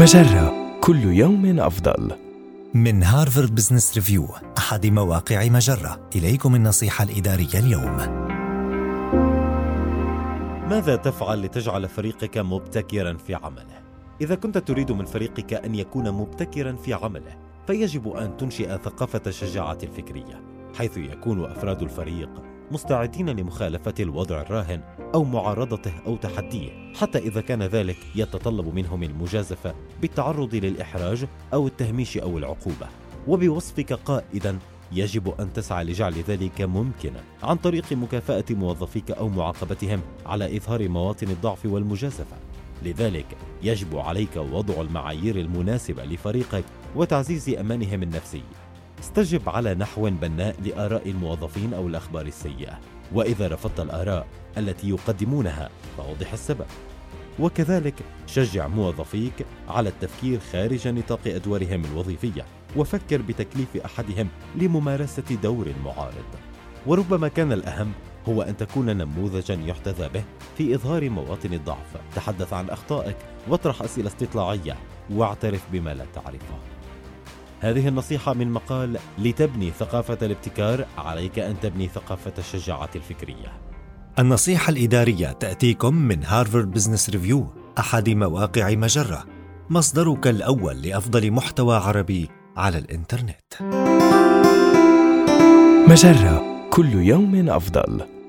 مجرة كل يوم أفضل. من هارفارد بزنس ريفيو أحد مواقع مجرة إليكم النصيحة الإدارية اليوم ماذا تفعل لتجعل فريقك مبتكرا في عمله؟ إذا كنت تريد من فريقك أن يكون مبتكرا في عمله، فيجب أن تنشئ ثقافة الشجاعة الفكرية، حيث يكون أفراد الفريق مستعدين لمخالفة الوضع الراهن أو معارضته أو تحديه، حتى إذا كان ذلك يتطلب منهم المجازفة بالتعرض للإحراج أو التهميش أو العقوبة. وبوصفك قائدا يجب أن تسعى لجعل ذلك ممكنا عن طريق مكافأة موظفيك أو معاقبتهم على إظهار مواطن الضعف والمجازفة. لذلك يجب عليك وضع المعايير المناسبة لفريقك وتعزيز أمانهم النفسي استجب على نحو بناء لآراء الموظفين أو الأخبار السيئة. وإذا رفضت الآراء التي يقدمونها فوضح السبب. وكذلك شجع موظفيك على التفكير خارج نطاق أدوارهم الوظيفية وفكر بتكليف أحدهم لممارسة دور معارض. وربما كان الأهم هو أن تكون نموذجا يحتذى به في إظهار مواطن الضعف. تحدث عن أخطائك واطرح أسئلة استطلاعية واعترف بما لا تعرفه. هذه النصيحة من مقال لتبني ثقافة الابتكار عليك أن تبني ثقافة الشجاعة الفكرية. النصيحة الإدارية تأتيكم من هارفارد بزنس ريفيو أحد مواقع مجرة. مصدرك الأول لأفضل محتوى عربي على الإنترنت. مجرة كل يوم أفضل.